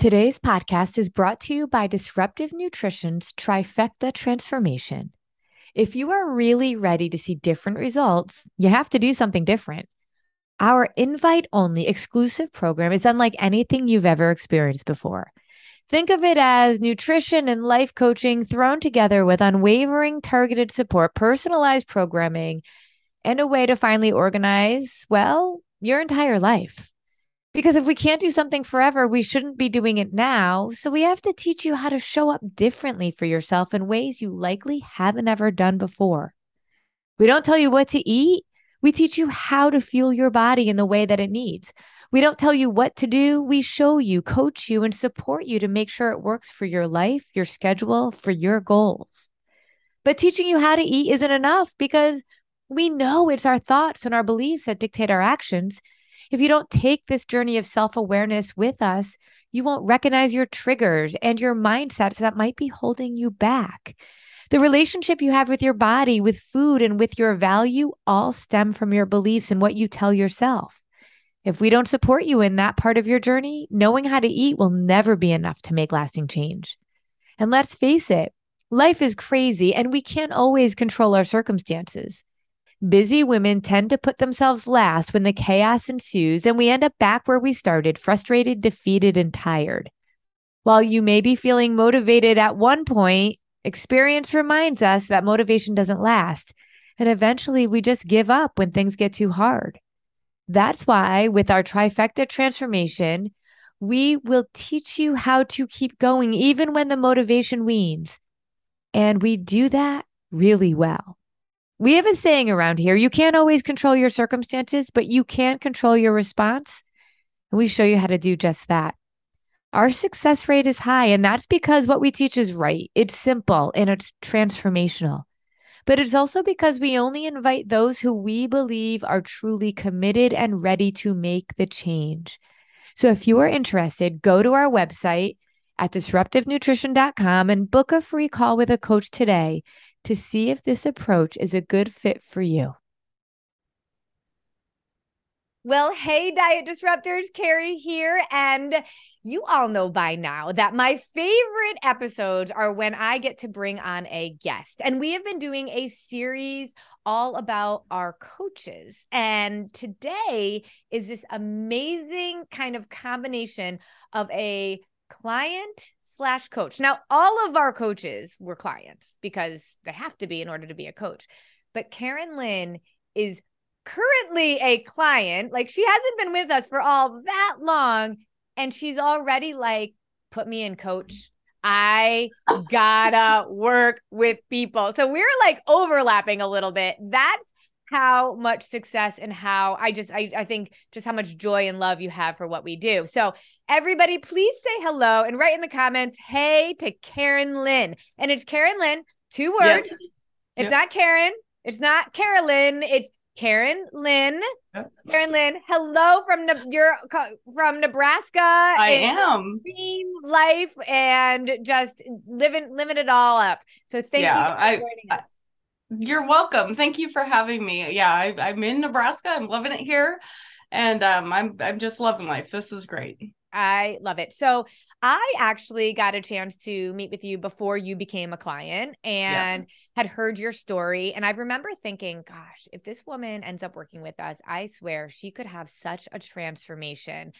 Today's podcast is brought to you by Disruptive Nutrition's Trifecta Transformation. If you are really ready to see different results, you have to do something different. Our invite only exclusive program is unlike anything you've ever experienced before. Think of it as nutrition and life coaching thrown together with unwavering targeted support, personalized programming, and a way to finally organize, well, your entire life. Because if we can't do something forever, we shouldn't be doing it now. So we have to teach you how to show up differently for yourself in ways you likely haven't ever done before. We don't tell you what to eat. We teach you how to fuel your body in the way that it needs. We don't tell you what to do. We show you, coach you, and support you to make sure it works for your life, your schedule, for your goals. But teaching you how to eat isn't enough because we know it's our thoughts and our beliefs that dictate our actions. If you don't take this journey of self awareness with us, you won't recognize your triggers and your mindsets that might be holding you back. The relationship you have with your body, with food, and with your value all stem from your beliefs and what you tell yourself. If we don't support you in that part of your journey, knowing how to eat will never be enough to make lasting change. And let's face it, life is crazy and we can't always control our circumstances. Busy women tend to put themselves last when the chaos ensues, and we end up back where we started, frustrated, defeated, and tired. While you may be feeling motivated at one point, experience reminds us that motivation doesn't last. And eventually we just give up when things get too hard. That's why, with our trifecta transformation, we will teach you how to keep going even when the motivation weans. And we do that really well. We have a saying around here you can't always control your circumstances, but you can control your response. And we show you how to do just that. Our success rate is high, and that's because what we teach is right. It's simple and it's transformational. But it's also because we only invite those who we believe are truly committed and ready to make the change. So if you are interested, go to our website at disruptivenutrition.com and book a free call with a coach today to see if this approach is a good fit for you. Well, hey, diet disruptors, Carrie here. And you all know by now that my favorite episodes are when I get to bring on a guest. And we have been doing a series all about our coaches. And today is this amazing kind of combination of a client slash coach. Now, all of our coaches were clients because they have to be in order to be a coach. But Karen Lynn is currently a client. Like she hasn't been with us for all that long. And she's already like, put me in, coach. I gotta work with people. So we're like overlapping a little bit. That's how much success and how I just I, I think just how much joy and love you have for what we do. So everybody please say hello and write in the comments, hey to Karen Lynn. And it's Karen Lynn, two words. Yes. It's yep. not Karen, it's not Carolyn, it's Karen Lynn. Yep. Karen Lynn, hello from you're from Nebraska. I am. Dream life and just living living it all up. So thank yeah, you for joining I, us. You're welcome. Thank you for having me. Yeah, I, am in Nebraska. I'm loving it here, and um, I'm I'm just loving life. This is great. I love it. So I actually got a chance to meet with you before you became a client and yeah. had heard your story. And I remember thinking, gosh, if this woman ends up working with us, I swear she could have such a transformation.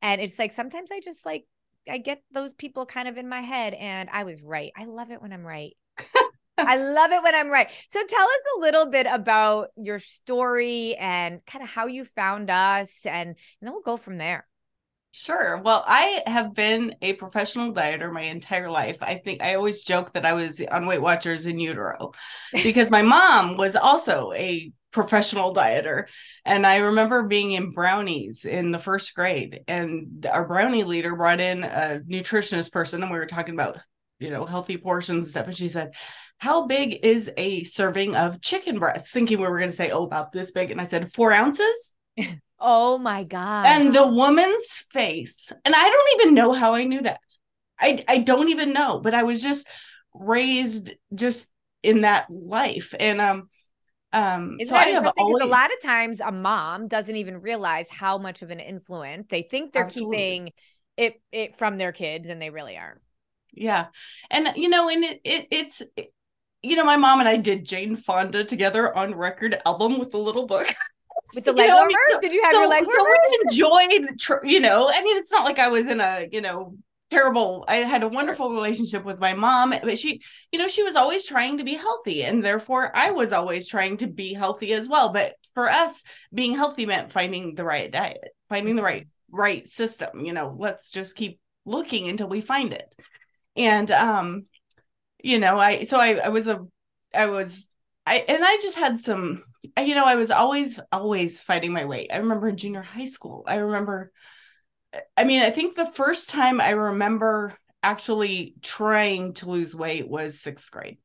And it's like sometimes I just like I get those people kind of in my head and I was right. I love it when I'm right. I love it when I'm right. So tell us a little bit about your story and kind of how you found us and, and then we'll go from there. Sure. Well, I have been a professional dieter my entire life. I think I always joke that I was on Weight Watchers in utero because my mom was also a professional dieter. And I remember being in brownies in the first grade, and our brownie leader brought in a nutritionist person, and we were talking about, you know, healthy portions and stuff. And she said, How big is a serving of chicken breast? Thinking we were going to say, Oh, about this big. And I said, Four ounces. Oh my God. And the woman's face, and I don't even know how I knew that. I, I don't even know, but I was just raised just in that life. And um um Isn't so I interesting? Always... a lot of times a mom doesn't even realize how much of an influence they think they're Absolutely. keeping it it from their kids and they really aren't. Yeah. And you know, and it, it it's it, you know, my mom and I did Jane Fonda together on record album with the little book. with the leg warmers? So, Did you have so, your leg warmers? So we enjoyed, you know, I mean, it's not like I was in a, you know, terrible i had a wonderful relationship with my mom but she you know she was always trying to be healthy and therefore i was always trying to be healthy as well but for us being healthy meant finding the right diet finding the right right system you know let's just keep looking until we find it and um you know i so i i was a i was i and i just had some you know, I was always, always fighting my weight. I remember in junior high school, I remember, I mean, I think the first time I remember actually trying to lose weight was sixth grade.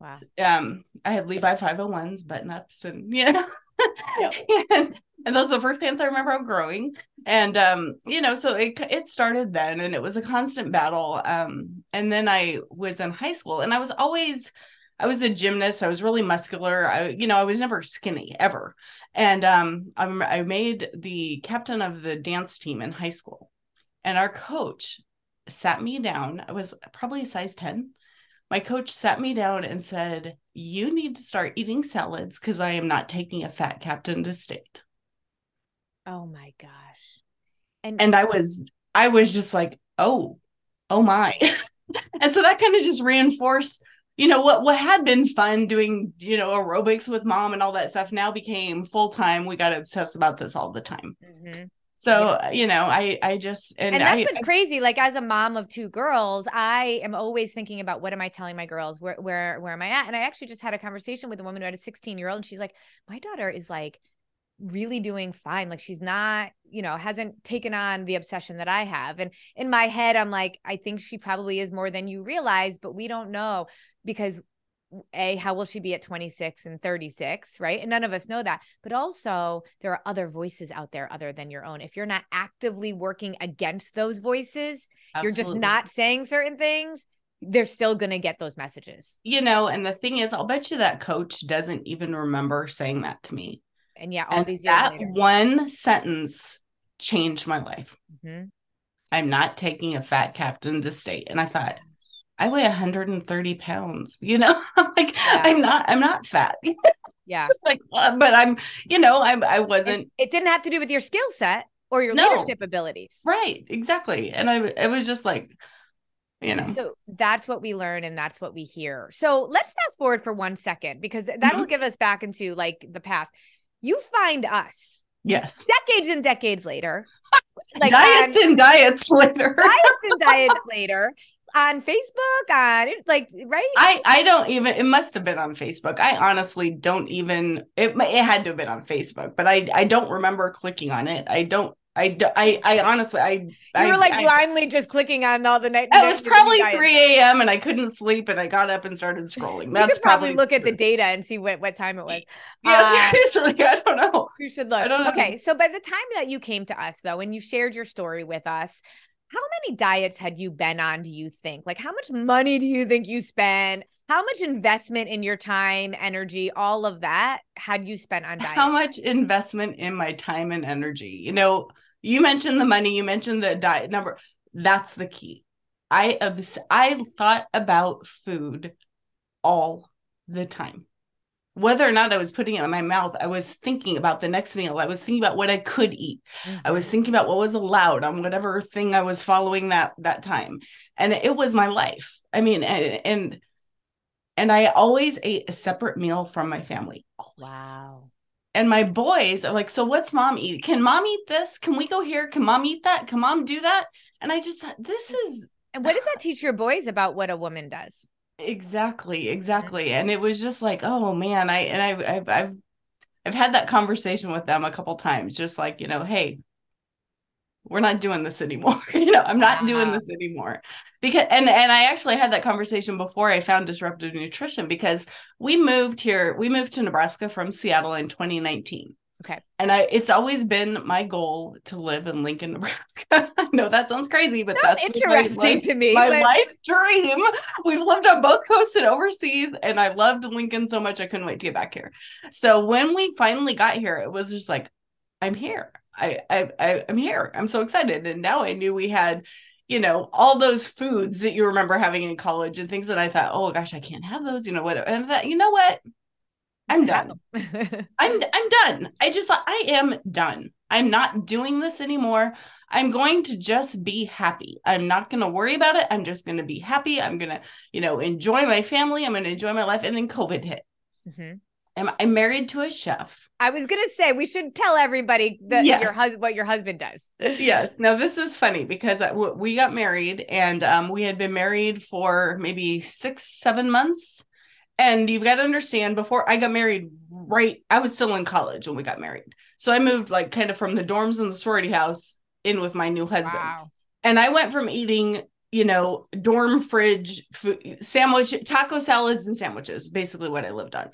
Wow. Um, I had Levi 501s, button ups, and you know, and, and those are the first pants I remember growing. And um, you know, so it it started then, and it was a constant battle. Um, and then I was in high school, and I was always I was a gymnast. I was really muscular. I, you know, I was never skinny ever. And um, I, I made the captain of the dance team in high school. And our coach sat me down. I was probably size 10. My coach sat me down and said, You need to start eating salads because I am not taking a fat captain to state. Oh my gosh. And and I was I was just like, oh, oh my. and so that kind of just reinforced you know what what had been fun doing you know aerobics with mom and all that stuff now became full time we got obsessed about this all the time mm-hmm. So yeah. you know i i just and, and that's I, what's I, crazy like as a mom of two girls i am always thinking about what am i telling my girls where where where am i at and i actually just had a conversation with a woman who had a 16 year old and she's like my daughter is like really doing fine. Like she's not, you know, hasn't taken on the obsession that I have. And in my head, I'm like, I think she probably is more than you realize, but we don't know because a how will she be at 26 and 36 right and none of us know that but also there are other voices out there other than your own if you're not actively working against those voices Absolutely. you're just not saying certain things they're still going to get those messages you know and the thing is i'll bet you that coach doesn't even remember saying that to me and yeah, all and these years that later. one sentence changed my life. Mm-hmm. I'm not taking a fat captain to state. And I thought, I weigh 130 pounds. You know, I'm like, yeah. I'm not, I'm not fat. Yeah. like, uh, but I'm, you know, I, I wasn't. It, it didn't have to do with your skill set or your no. leadership abilities. Right. Exactly. And I, it was just like, you know. So that's what we learn and that's what we hear. So let's fast forward for one second because that'll mm-hmm. give us back into like the past you find us. Yes. Decades and decades later. Like diets on, and diets later. diets and diets later on Facebook on like right I I don't even it must have been on Facebook I honestly don't even it it had to have been on Facebook but I I don't remember clicking on it I don't I, I, I honestly, I, you I, were like I, blindly just clicking on all the night. It was probably 3 a.m. and I couldn't sleep and I got up and started scrolling. That's probably, probably look at the data and see what, what time it was. Yeah, uh, seriously, I don't know. You should look. I don't know. Okay. So by the time that you came to us though, and you shared your story with us, how many diets had you been on, do you think? Like how much money do you think you spent? How much investment in your time, energy, all of that had you spent on diet? How much investment in my time and energy? You know, you mentioned the money, you mentioned the diet number. That's the key. I obs- I thought about food all the time. Whether or not I was putting it in my mouth, I was thinking about the next meal. I was thinking about what I could eat. Mm-hmm. I was thinking about what was allowed on whatever thing I was following that that time. And it was my life. I mean, and and, and I always ate a separate meal from my family. Always. Wow. And my boys are like, so what's mom eat? Can mom eat this? Can we go here? Can mom eat that? Can mom do that? And I just thought, this is. And what does that teach your boys about what a woman does? Exactly, exactly. And it was just like, oh man, I and I I've I've I've had that conversation with them a couple times, just like, you know, hey, we're not doing this anymore. you know, I'm not wow. doing uh-huh. this anymore. Because and and I actually had that conversation before I found disruptive nutrition because we moved here, we moved to Nebraska from Seattle in 2019. Okay. And I it's always been my goal to live in Lincoln, Nebraska. I know that sounds crazy, but that's, that's interesting to me. My but... life dream. We lived on both coasts and overseas, and I loved Lincoln so much I couldn't wait to get back here. So when we finally got here, it was just like, I'm here. I I, I I'm here. I'm so excited. And now I knew we had you know all those foods that you remember having in college and things that I thought, oh gosh, I can't have those. You know what? And that you know what? I'm done. I'm I'm done. I just I am done. I'm not doing this anymore. I'm going to just be happy. I'm not going to worry about it. I'm just going to be happy. I'm going to, you know, enjoy my family. I'm going to enjoy my life. And then COVID hit. Mm-hmm. I'm, I'm married to a chef. I was gonna say we should tell everybody that yes. your husband what your husband does. yes. Now this is funny because we got married and um, we had been married for maybe six seven months, and you've got to understand before I got married, right? I was still in college when we got married. So I moved like kind of from the dorms in the sorority house in with my new husband. Wow. And I went from eating, you know, dorm fridge food, sandwich, taco salads and sandwiches, basically what I lived on.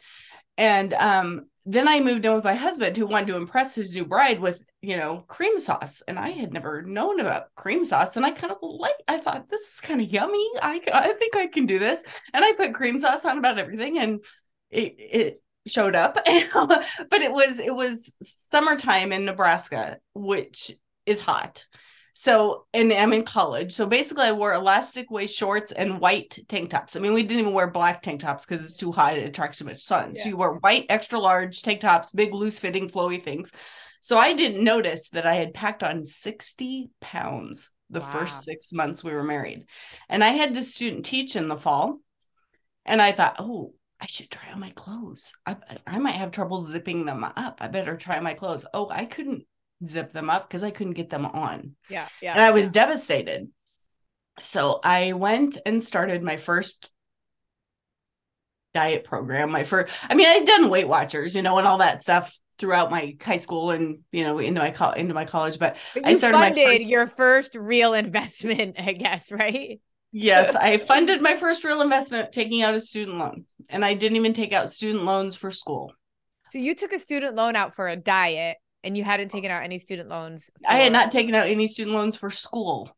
And um, then I moved in with my husband who wanted to impress his new bride with, you know, cream sauce. And I had never known about cream sauce. And I kind of like, I thought this is kind of yummy. I, I think I can do this. And I put cream sauce on about everything and it, it showed up. but it was, it was summertime in Nebraska, which is hot. So, and I'm in college. So basically, I wore elastic waist shorts and white tank tops. I mean, we didn't even wear black tank tops because it's too hot. It attracts too much sun. Yeah. So you wear white, extra large tank tops, big, loose fitting, flowy things. So I didn't notice that I had packed on 60 pounds the wow. first six months we were married. And I had to student teach in the fall. And I thought, oh, I should try on my clothes. I, I might have trouble zipping them up. I better try my clothes. Oh, I couldn't zip them up because I couldn't get them on. Yeah. Yeah. And I was yeah. devastated. So I went and started my first diet program. My first, I mean, I'd done Weight Watchers, you know, and all that stuff throughout my high school and you know into my co- into my college. But, but I started funded my first... your first real investment, I guess, right? yes, I funded my first real investment taking out a student loan, and I didn't even take out student loans for school. So you took a student loan out for a diet and you hadn't taken out any student loans. For... I had not taken out any student loans for school,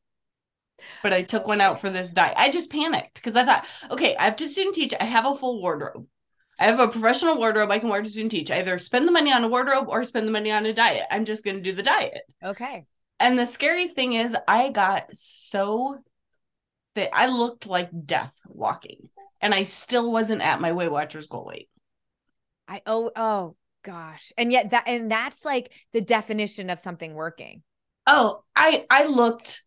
but I took one out for this diet. I just panicked because I thought, okay, I have to student teach. I have a full wardrobe. I have a professional wardrobe I can wear to student teach. Either spend the money on a wardrobe or spend the money on a diet. I'm just going to do the diet. Okay. And the scary thing is, I got so that I looked like death walking, and I still wasn't at my Weight Watchers goal weight. I oh oh gosh and yet that and that's like the definition of something working oh i i looked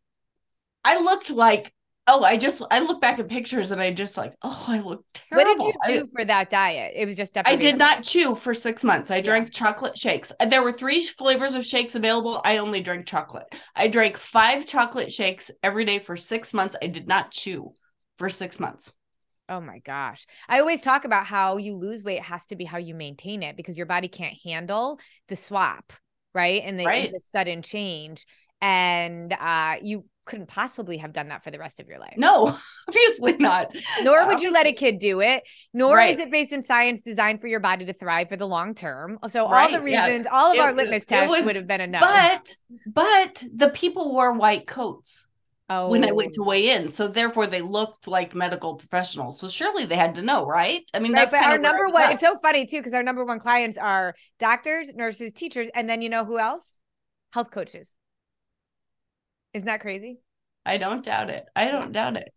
i looked like oh i just i look back at pictures and i just like oh i look terrible what did you do I, for that diet it was just i did not chew for six months i drank yeah. chocolate shakes there were three flavors of shakes available i only drank chocolate i drank five chocolate shakes every day for six months i did not chew for six months Oh my gosh. I always talk about how you lose weight has to be how you maintain it because your body can't handle the swap, right? And the, right. the sudden change. And uh, you couldn't possibly have done that for the rest of your life. No, obviously not. Nor would you let a kid do it. Nor right. is it based in science designed for your body to thrive for the long term. So right. all the reasons, yeah. all of it, our litmus tests was, would have been enough. But but the people wore white coats oh. when I went oh. to oh. weigh in. So therefore they looked like medical professionals. So surely they had to know, right? I mean, right, that's our number one. At. It's so funny too, because our number one clients are doctors, nurses, teachers, and then you know who else? Health coaches. Isn't that crazy? I don't doubt it. I don't doubt it.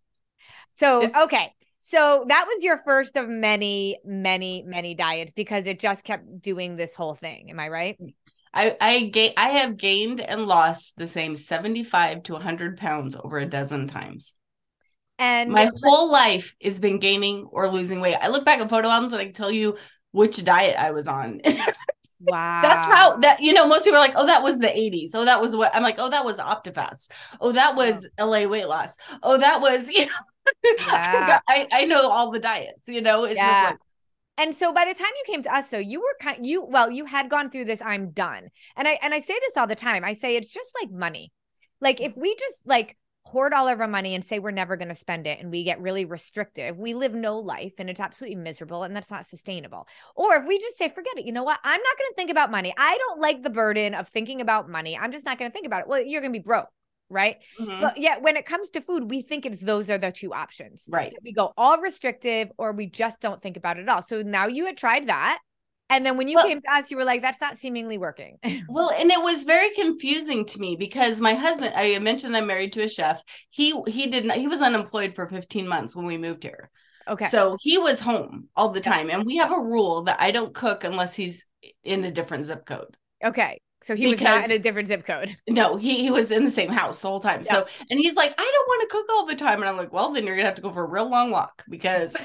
So, it's- okay. So that was your first of many, many, many diets because it just kept doing this whole thing. Am I right? I I ga- I have gained and lost the same 75 to 100 pounds over a dozen times. And my whole life has been gaining or losing weight. I look back at photo albums and I can tell you which diet I was on. wow. That's how that you know, most people are like, oh, that was the 80s. Oh, that was what I'm like, oh, that was Optifast. Oh, that was LA weight loss. Oh, that was, you know. Yeah. I, I know all the diets, you know. It's yeah. just like and so by the time you came to us, so you were kind you well, you had gone through this, I'm done. And I and I say this all the time. I say it's just like money. Like if we just like hoard all of our money and say we're never going to spend it and we get really restrictive, we live no life and it's absolutely miserable and that's not sustainable. Or if we just say, forget it, you know what? I'm not going to think about money. I don't like the burden of thinking about money. I'm just not going to think about it. Well, you're going to be broke right? Mm-hmm. But yet when it comes to food, we think it's those are the two options. Right. We go all restrictive or we just don't think about it at all. So now you had tried that. And then when you well, came to us, you were like, that's not seemingly working. well, and it was very confusing to me because my husband, I mentioned I'm married to a chef. He he did not he was unemployed for 15 months when we moved here. Okay. So he was home all the time. And we have a rule that I don't cook unless he's in a different zip code. Okay. So he because, was not in a different zip code. No, he, he was in the same house the whole time. Yeah. So, and he's like, I don't want to cook all the time. And I'm like, well, then you're going to have to go for a real long walk because,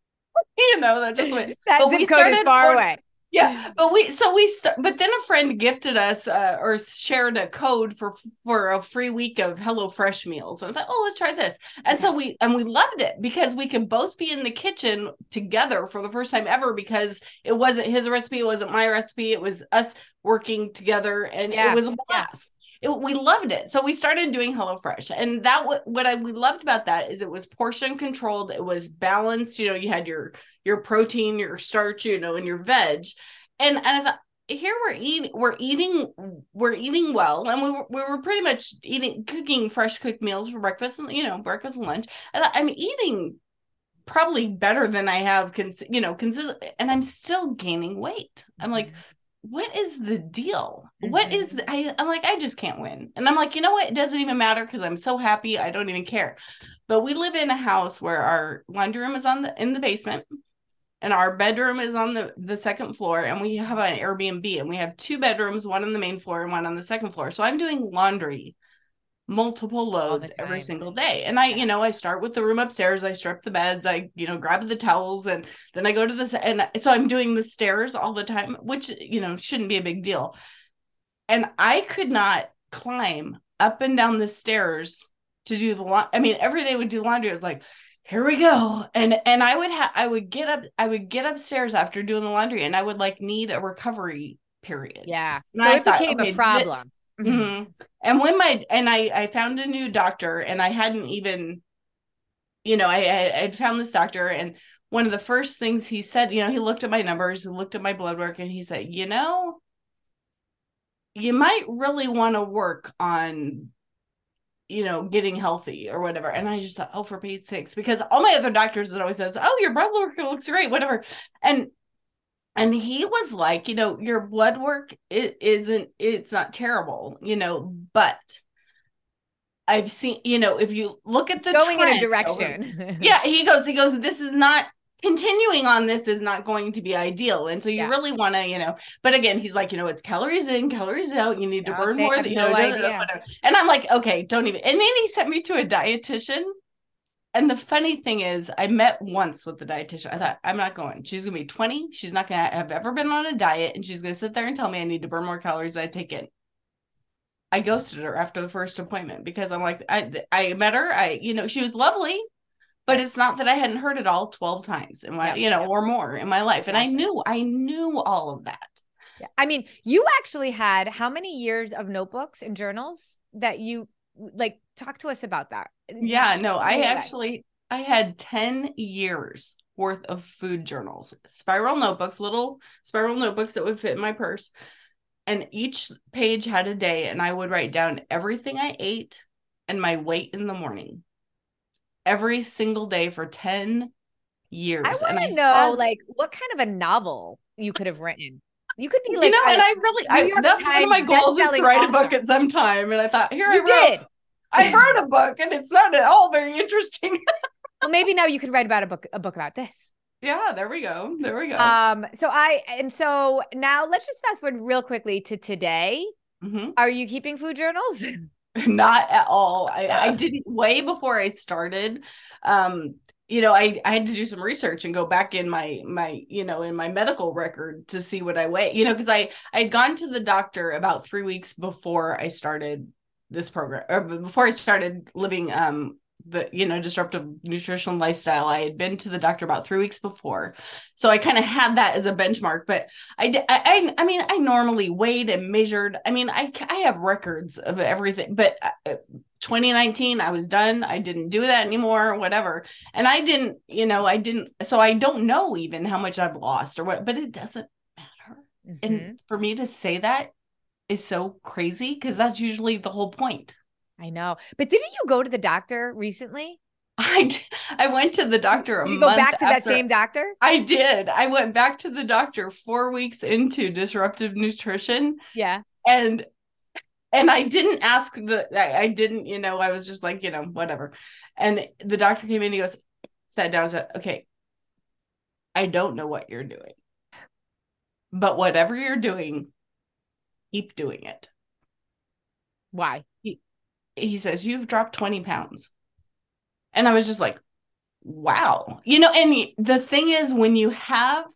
you know, that just went. that zip code is far away yeah but we so we but then a friend gifted us uh, or shared a code for for a free week of HelloFresh meals. And i thought oh let's try this. And so we and we loved it because we could both be in the kitchen together for the first time ever because it wasn't his recipe it wasn't my recipe it was us working together and yeah. it was a blast it, we loved it. So we started doing HelloFresh, and that what what I we loved about that is it was portion controlled. It was balanced. You know, you had your your protein, your starch, you know, and your veg, and and I thought here we're eating we're eating we're eating well and we were, we were pretty much eating cooking fresh cooked meals for breakfast and you know breakfast and lunch I i'm eating probably better than i have cons- you know consistent and i'm still gaining weight i'm like mm-hmm what is the deal? Mm-hmm. What is the, I, I'm like, I just can't win. And I'm like, you know what? It doesn't even matter because I'm so happy. I don't even care. But we live in a house where our laundry room is on the in the basement and our bedroom is on the the second floor and we have an Airbnb and we have two bedrooms, one on the main floor and one on the second floor. So I'm doing laundry multiple loads every single day. And I, you know, I start with the room upstairs, I strip the beds, I, you know, grab the towels and then I go to this and so I'm doing the stairs all the time, which, you know, shouldn't be a big deal. And I could not climb up and down the stairs to do the laundry. I mean, every day would do laundry. It was like, here we go. And and I would have I would get up, I would get upstairs after doing the laundry and I would like need a recovery period. Yeah. And so I it thought, became okay, a problem. Mm-hmm. mm-hmm. And when my and I I found a new doctor and I hadn't even, you know, I I found this doctor and one of the first things he said, you know, he looked at my numbers and looked at my blood work and he said, you know, you might really want to work on you know, getting healthy or whatever. And I just thought, oh, for Pete's sakes, because all my other doctors it always says, oh, your blood work looks great, whatever. And and he was like you know your blood work it isn't it's not terrible you know but i've seen you know if you look at the going in a direction. Yeah he goes he goes this is not continuing on this is not going to be ideal. And so you yeah. really want to you know but again he's like you know it's calories in calories out you need to burn more you know no and i'm like okay don't even and then he sent me to a dietitian and the funny thing is, I met once with the dietitian. I thought, I'm not going. She's going to be 20. She's not going to have ever been on a diet. And she's going to sit there and tell me I need to burn more calories I take in. I ghosted her after the first appointment because I'm like, I, I met her. I, you know, she was lovely, but it's not that I hadn't heard it all 12 times in my, yeah, you know, yeah. or more in my life. And I knew, I knew all of that. Yeah. I mean, you actually had how many years of notebooks and journals that you like talk to us about that yeah no i actually i had 10 years worth of food journals spiral notebooks little spiral notebooks that would fit in my purse and each page had a day and i would write down everything i ate and my weight in the morning every single day for 10 years i want to know like what kind of a novel you could have written you could be like, you know, and I really, I, that's one of my goals is to write author. a book at some time. And I thought, here you I did. I wrote a book, and it's not at all very interesting. well, maybe now you could write about a book a book about this. Yeah, there we go. There we go. Um, so I and so now let's just fast forward real quickly to today. Mhm. Are you keeping food journals? Not at all. I, I didn't way before I started. Um, you know, I, I had to do some research and go back in my my, you know, in my medical record to see what I weigh, you know, because I I had gone to the doctor about three weeks before I started this program or before I started living um the you know disruptive nutrition lifestyle i had been to the doctor about three weeks before. So i kind of had that as a benchmark but I, I i mean i normally weighed and measured. I mean i i have records of everything but uh, 2019 i was done. I didn't do that anymore whatever. And i didn't you know i didn't so i don't know even how much i've lost or what but it doesn't matter. Mhm. and for me to say that is so crazy because that's usually the whole point I know. But didn't you go to the doctor recently? I I went to the doctor a you go back to that same doctor? I did. I went back to the doctor 4 weeks into disruptive nutrition Yeah. and and I didn't ask the I, I didn't, you know, I was just like, you know, whatever. And the doctor came in he goes sat down and said, "Okay, I don't know what you're doing. But whatever you're doing, keep doing it." Why? he he says you've dropped 20 pounds and i was just like wow you know and the thing is when you have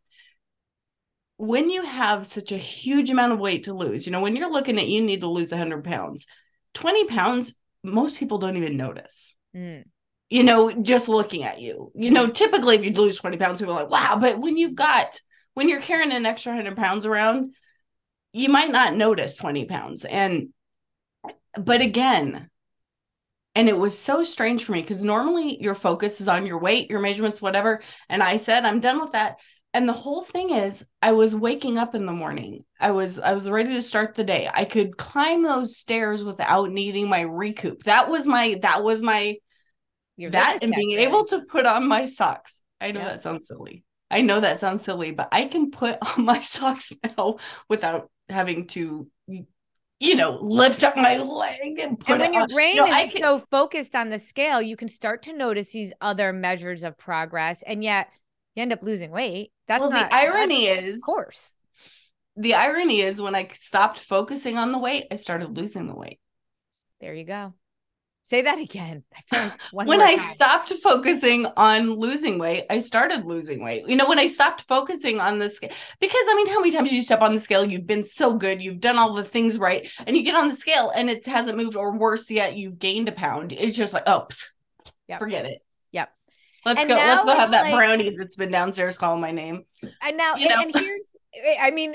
when you have such a huge amount of weight to lose you know when you're looking at you need to lose 100 pounds 20 pounds most people don't even notice Mm. you know just looking at you you know typically if you lose 20 pounds people are like wow but when you've got when you're carrying an extra 100 pounds around you might not notice 20 pounds. And but again and it was so strange for me because normally your focus is on your weight your measurements whatever. And i said i'm done with that. And the whole thing is i was waking up in the morning. I was i was ready to start the day. I could climb those stairs without needing my recoup. That was my that was my Your that and being able to put on my socks. I know Yeah. that sounds silly. I know that sounds silly but i can put on my socks now without having to you know lift up my leg and put and when it your on. brain know, is can- so focused on the scale, you can start to notice these other measures of progress, and yet you end up losing weight. That's well not the irony is of course. the irony is when I stopped focusing on the weight, I started losing the weight. There you go. Say that again. I feel like when I time. stopped focusing on losing weight, I started losing weight. You know, when I stopped focusing on the scale, because I mean, how many times do you step on the scale? You've been so good, you've done all the things right, and you get on the scale and it hasn't moved, or worse yet, you've gained a pound. It's just like, oh, Yep. forget it. Yep. Let's And go. Let's go have that like- brownie that's been downstairs calling my name. and now and, here's i mean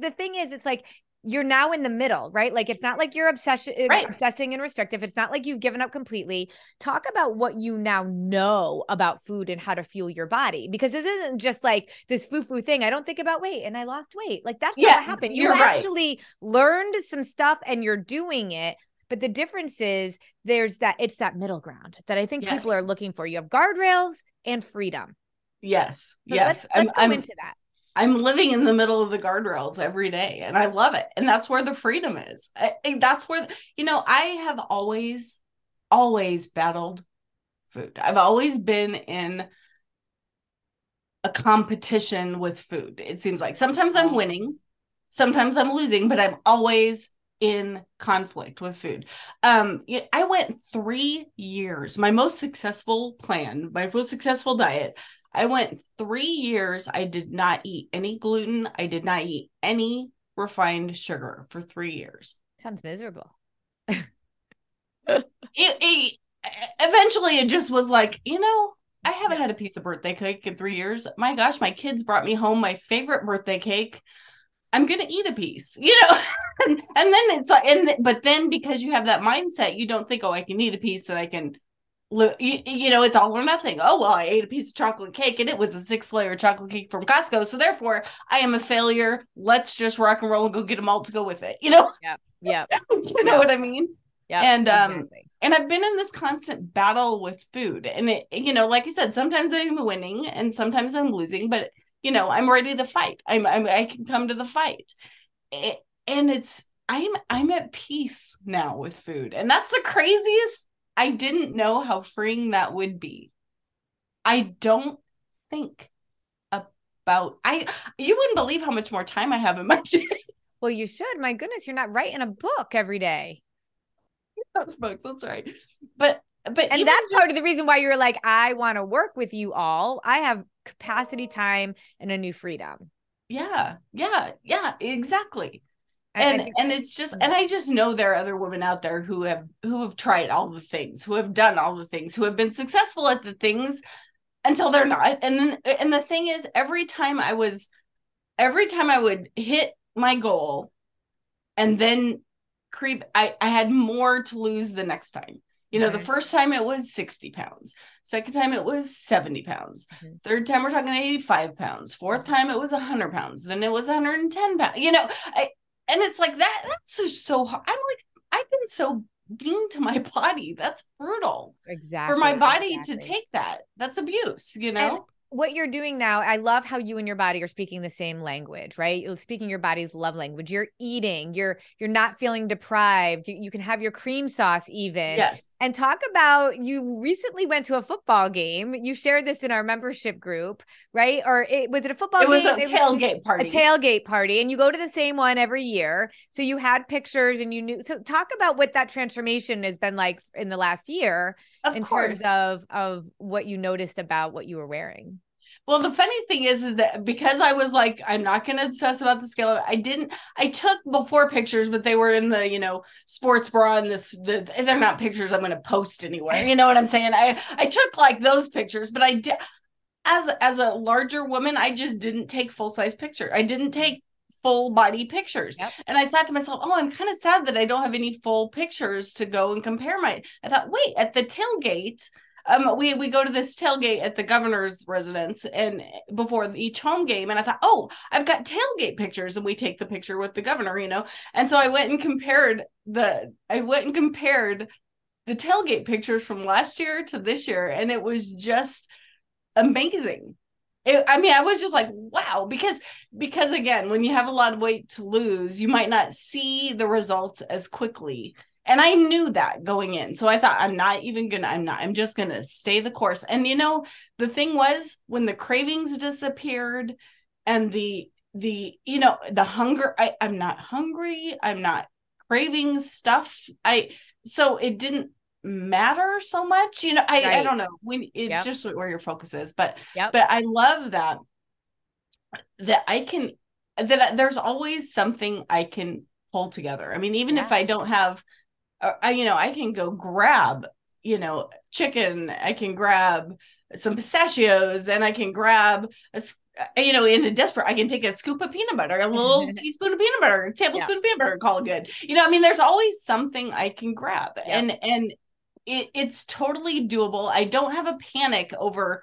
the thing is it's like you're now in the middle right like it's not like you're obsession uh, Right. obsessing and restrictive it's not like you've given up completely talk about what you now know about food and how to fuel your body because this isn't just like this foo-foo thing i don't think about weight and i lost weight like that's not what happened you you're right. actually learned some stuff and you're doing it but the difference is there's that it's that middle ground that i think people are looking for you have guardrails and freedom Yes. so yes. let's, let's go I'm, into that I'm living in the middle of the guardrails every day and I love it. And that's where the freedom is. I, that's where, you know, I have always, always battled food. I've always been in a competition with food. It seems like sometimes I'm winning, sometimes I'm losing, but I'm always in conflict with food. Um, I went three years, my most successful plan, my most successful diet. I went three years. I did not eat any gluten. I did not eat any refined sugar for three years. sounds miserable It, it eventually it just was like, you know, I haven't had a piece of birthday cake in three years. My gosh, my kids brought me home my favorite birthday cake. I'm gonna eat a piece, you know, and, and then it's like, and but then because you have that mindset, you don't think, oh, I can eat a piece and I can, you, you know, it's all or nothing. Oh well, I ate a piece of chocolate cake and it was a six layer chocolate cake from Costco, so therefore I am a failure. Let's just rock and roll and go get them all to go with it, you know, yeah yeah you know Yeah. what I mean? yeah And, um, exactly. and I've been in this constant battle with food. And it, you know, like I said, sometimes I'm winning and sometimes I'm losing, but you know, I'm ready to fight. I'm, I'm I can come to the fight. A- And it's I'm I'm at peace now with food. And that's the craziest I didn't know how freeing that would be. I don't think about I you wouldn't believe how much more time I have in my day. Well, you should. My goodness, you're not writing a book every day. That's book. That's right. But but and that's just, part of the reason why you're like, I want to work with you all. I have capacity, time, and a new freedom. Yeah, yeah, yeah, exactly. And and it's just and I just know there are other women out there who have who have tried all the things, who have done all the things, who have been successful at the things until they're not. And then and the thing is every time I was every time I would hit my goal and then creep I I had more to lose the next time. You know, the first time it was 60 pounds. Second time it was 70 pounds. Mm-hmm. Third time we're talking 85 pounds. Fourth mm-hmm. time it was 100 pounds. Then it was 110 pounds. You know, I, and it's like that. That's just so hard. I'm like, I've been so being to my body. That's brutal. Exactly. For my body exactly. to take that. That's abuse, you know? What you're doing now, I love how you and your body are speaking the same language, right? You're speaking your body's love language. You're eating. You're you're not feeling deprived. You, you, can have your cream sauce even. Yes. And talk about you recently went to a football game. You shared this in our membership group, right? Or it was it a football? It was game? a tailgate was party. A tailgate party, and you go to the same one every year. So you had pictures, and you knew. So talk about what that transformation has been like in the last year, of in course. terms of of what you noticed about what you were wearing. Well, the funny thing is, is that because I was like, I'm not going to obsess about the scale. I didn't. I took before pictures, but they were in the you know sports bra and this. The, they're not pictures I'm going to post anywhere. You know what I'm saying? I I took like those pictures, but I did as as a larger woman, I just didn't take full size picture. I didn't take full body pictures. Yep. And I thought to myself, oh, I'm kind of sad that I don't have any full pictures to go and compare my. I thought, wait, at the tailgate um we we go to this tailgate at the governor's residence and before each home game and i thought oh i've got tailgate pictures and we take the picture with the governor you know? And so i went and compared the i went and compared the tailgate pictures from last year to this year and it was just amazing. It, I mean, I was just like, wow, because because again, when you have a lot of weight to lose, you might not see the results as quickly and I knew that going in. So I thought, I'm not even gonna, I'm not, I'm just gonna stay the course. And you know, the thing was when the cravings disappeared and the, the, you know, the hunger, I, I'm not hungry, I'm not craving stuff. I, so it didn't matter so much. You know, I, right. I don't know when it's yep. just where your focus is, but, yep. but I love that, that I can, that there's always something I can pull together. I mean, even yeah. if I don't have, Uh, I, you know, I can go grab, you know, chicken. I can grab some pistachios, and I can grab a, uh, you know, in a desperate, I can take a scoop of peanut butter, a little teaspoon of peanut butter, a tablespoon yeah. of peanut butter, call it good. You know, I mean, there's always something I can grab, yeah. and and it, it's totally doable. I don't have a panic over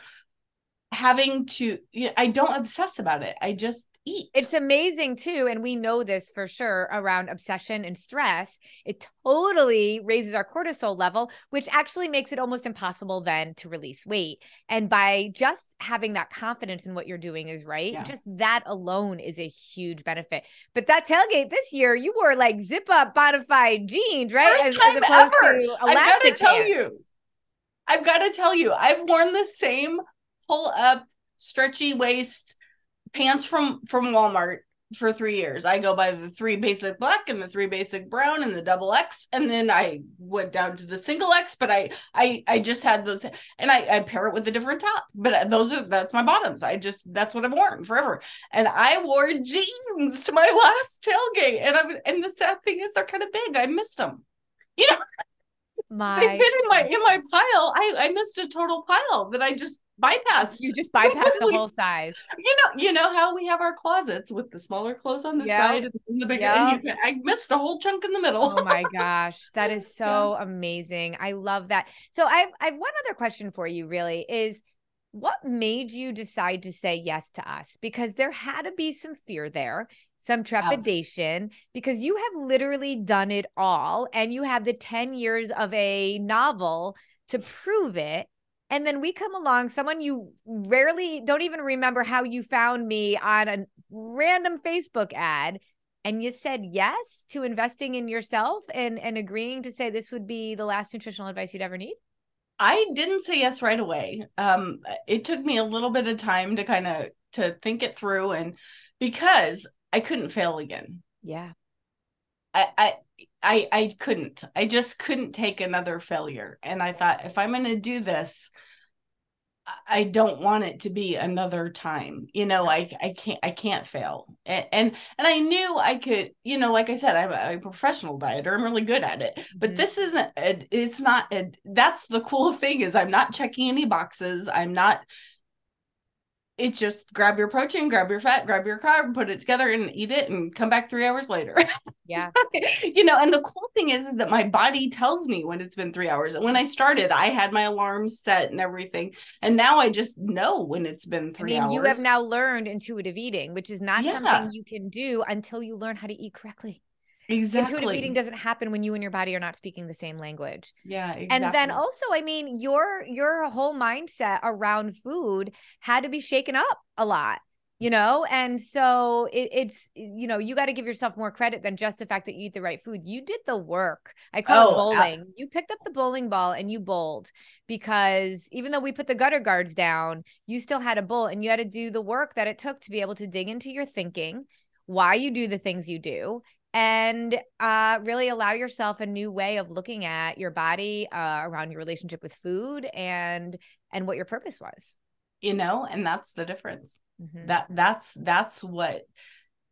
having to. You know, I don't obsess about it. I just eat. It's amazing too. And we know this for sure around obsession and stress. It totally raises our cortisol level, which actually makes it almost impossible then to release weight. And by just having that confidence in what you're doing is right, yeah. just that alone is a huge benefit. But that tailgate this year, you wore like zip up bonafide jeans, right? First as, time as ever. I've got to tell you. I've got to tell you, I've worn the same pull up, stretchy waist pants from from Walmart for three years. I go by the three basic black and the three basic brown and the double X, and then I went down to the single X. But I I I just had those, and I I pair it with a different top. But those are that's my bottoms. I just that's what I've worn forever. And I wore jeans to my last tailgate, and I'm and the sad thing is they're kind of big. I missed them. You know. My they've been in my in my pile. I I missed a total pile that I just bypassed. You just bypassed the whole size. You know, you know how we have our closets with the smaller clothes on the yep. side and the bigger. Yep. And you can, I missed a whole chunk in the middle. oh my gosh, that is so yeah. amazing. I love that. So I I have one other question for you. Really is. What made you decide to say yes to us? Because there had to be some fear there some trepidation because you have literally done it all and you have the 10 years of a novel to prove it and then we come along, someone you rarely don't even remember how you found me on a random Facebook ad. And you said yes to investing in yourself and, and agreeing to say this would be the last nutritional advice you'd ever need? I didn't say yes right away. Um, it took me a little bit of time to kind of to think it through, and because I couldn't fail again. Yeah. I, I I I couldn't. I just couldn't take another failure. And I thought if I'm going to do this, I don't want it to be another time. You know, I I can't I can't fail. And and, and I knew I could, you know, like I said, I'm a, a professional dieter. I'm really good at it. But mm-hmm. this isn't a, it's not a, that's the cool thing is I'm not checking any boxes. I'm not it's just grab your protein, grab your fat, grab your carb, put it together and eat it and come back three hours later. Yeah. you know, and the cool thing is, is that my body tells me when it's been three hours. And when I started, I had my alarms set and everything. And now I just know when it's been three I mean, hours. You have now learned intuitive eating, which is not yeah. something you can do until you learn how to eat correctly. Exactly. Intuitive eating doesn't happen when you and your body are not speaking the same language. Yeah, exactly. And then also, I mean, your your whole mindset around food had to be shaken up a lot you know and so it, it's you know you got to give yourself more credit than just the fact that you eat the right food you did the work i call oh, it bowling uh, you picked up the bowling ball and you bowled because even though we put the gutter guards down you still had a bowl and you had to do the work that it took to be able to dig into your thinking why you do the things you do and uh, really allow yourself a new way of looking at your body uh, around your relationship with food and and what your purpose was. You know and that's the difference. Mm-hmm. that that's that's what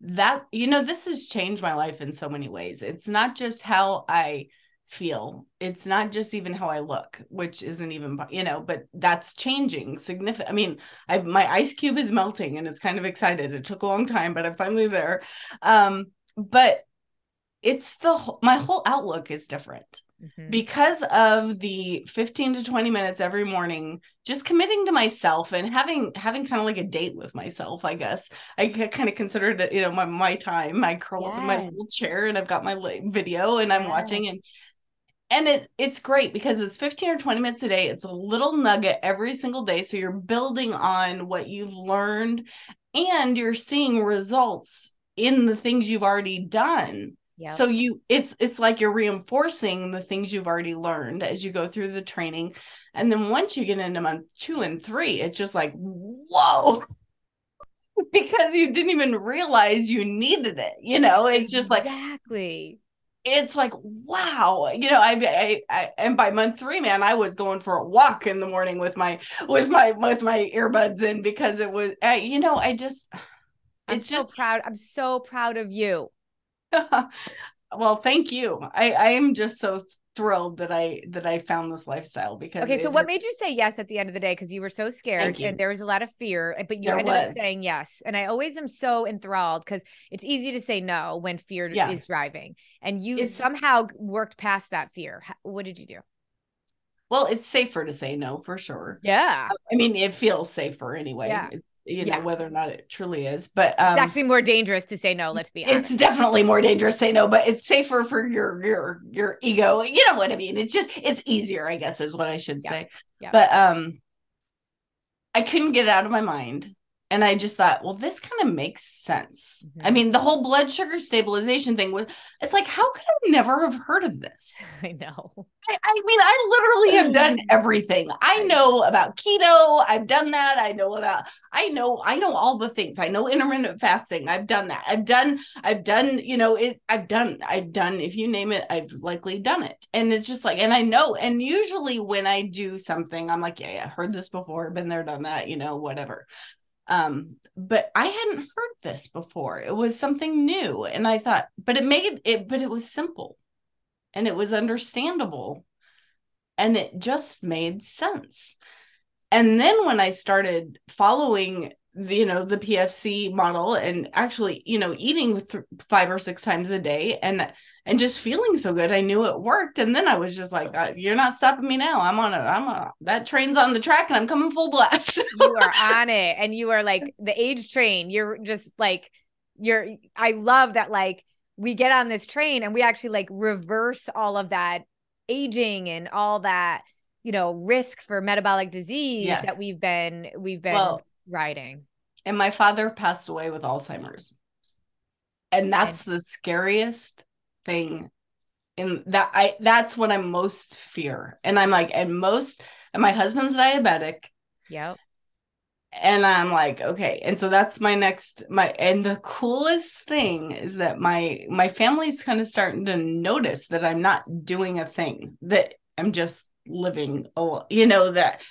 that you know this has changed my life in so many ways. It's not just how i feel. It's not just even how i look which isn't even you know but that's changing significant i mean i've my ice cube is melting and it's kind of excited. It took a long time but i'm finally there. Um but it's the my whole outlook is different mm-hmm. because of the 15 to 20 minutes every morning just committing to myself and having having kind of like a date with myself i guess i kind of considered it you know my, my time i curl yes. up in my little chair and i've got my video and i'm yes. watching and and it it's great because it's 15 or 20 minutes a day it's a little nugget every single day so you're building on what you've learned and you're seeing results in the things you've already done Yep. So you it's it's like you're reinforcing the things you've already learned as you go through the training. And then once you get into month 2 and 3, it's just like whoa. because you didn't even realize you needed it. You know, it's just like Exactly. It's like wow, you know. I, I, I, and by month three, man, I was going for a walk in the morning with my, with my, with my earbuds in because it was, I, you know, I just, it's I'm just so proud. I'm so proud of you. well, thank you. I I am just so thrilled that I that I found this lifestyle because Okay, so what made you say yes at the end of the day cuz you were so scared and there was a lot of fear eh, but you there ended was. up saying yes. And I always am so enthralled cuz it's easy to say no when fear yeah. is driving. And you it's, somehow worked past that fear. What did you do? Well, it's safer to say no for sure. Yeah. I mean, it feels safer anyway. Yeah you know yeah. whether or not it truly is but um, it's actually more dangerous to say no let's be honest it's definitely more dangerous to say no but it's safer for your your your ego you know what i mean it's just it's easier i guess is what i should yeah. say yeah. but um i couldn't get it out of my mind and I just thought, well, this kind of makes sense. Mm-hmm. I mean, the whole blood sugar stabilization thing was, it's like, how could I never have heard of this? I know. I, I mean, I literally have done everything. I know about keto. I've done that. I know about, I know, I know all the things. I know intermittent fasting. I've done that. I've done, I've done, you know, it, I've done, I've done, if you name it, I've likely done it. And it's just like, and I know, and usually when I do something, I'm like, yeah, yeah, heard this before, been there, done that, you know, whatever um but i hadn't heard this before. It was something new and i thought but it made it but it was simple and it was understandable and it just made sense. And then when i started following you know the pfc model and actually you know eating th- five or six times a day and and just feeling so good. I knew it worked, and then I was just like, uh, "You're not stopping me now. I'm on a, I'm a that train's on the track, and I'm coming full blast." you are on it, and you are like the age train. You're just like, you're. I love that. Like we get on this train, and we actually like reverse all of that aging and all that you know risk for metabolic disease yes. that we've been we've been well, riding. And my father passed away with Alzheimer's. And that's and- the scariest thing and that i that's what i'm most fear and i'm like and most and my husband's diabetic. Yep. And I'm like, okay. And so that's my next my and the coolest thing is that my my family's kind of starting to notice that I'm not doing a thing, that I'm just living oh, you know, that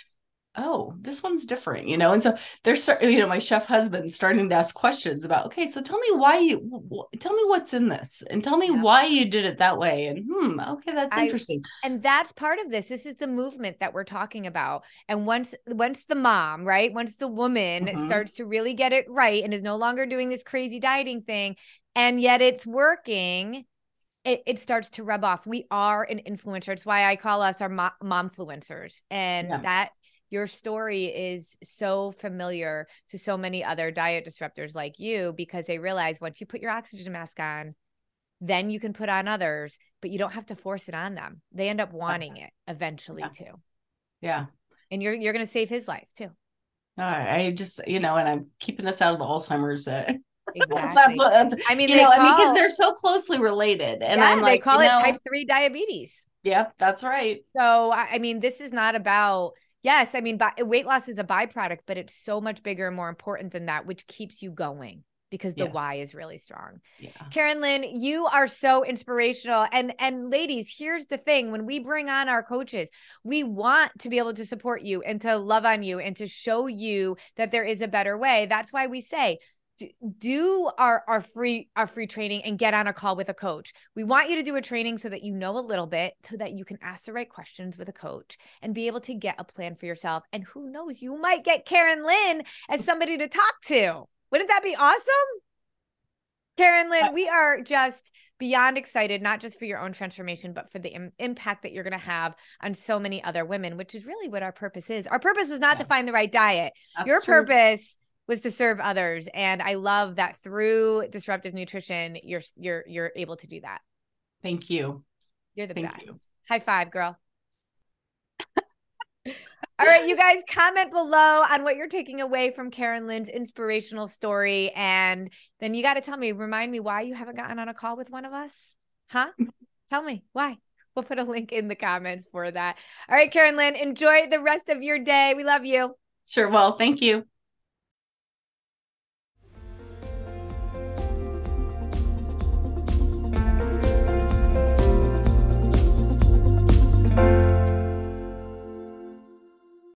oh, this one's different, you know? And so there's, you know, my chef husband starting to ask questions about, okay, so tell me why you, tell me what's in this and tell me yeah. why you did it that way. And hmm, okay, that's I, interesting. And that's part of this. This is the movement that we're talking about. And once, once the mom, right, once the woman mm-hmm. starts to really get it right and is no longer doing this crazy dieting thing, and yet it's working, it, it, starts to rub off. We are an influencer. It's why I call us our mom influencers. And yeah. that your story is so familiar to so many other diet disruptors like you because they realize once you put your oxygen mask on, then you can put on others, but you don't have to force it on them. They end up wanting it eventually yeah. too. Yeah. And you're you're gonna save his life too. I just, you know, and I'm keeping us out of the Alzheimer's. Uh, exactly. that's what that's, I mean, you know, call, I mean, because they're so closely related, and yeah, I'm like, they call it know, type three diabetes. Yeah, that's right. So, I mean, this is not about yes, I mean, weight loss is a byproduct, but it's so much bigger and more important than that, which keeps you going because the yes. why is really strong. Yeah. Karen Lynn, you are so inspirational. And and ladies, here's the thing, when we bring on our coaches, we want to be able to support you and to love on you and to show you that there is a better way. That's why we say do our our free our free training and get on a call with a coach. We want you to do a training so that you know a little bit so that you can ask the right questions with a coach and be able to get a plan for yourself and who knows you might get Karen Lynn as somebody to talk to. Wouldn't that be awesome? Karen Lynn, we are just beyond excited, not just for your own transformation, but for the Im- impact that you're going to have on so many other women, which is really what our purpose is. Our purpose is not yeah. to find the right diet. That's your true. purpose was to serve others and i love that through disruptive nutrition you're you're you're able to do that. Thank you. You're the thank best. You. high five girl. All right you guys comment below on what you're taking away from karen lynn's inspirational story and then you got to tell me remind me why you haven't gotten on a call with one of us? Huh? Tell me why? We'll put a link in the comments for that. All right karen lynn enjoy the rest of your day. We love you. Sure well thank you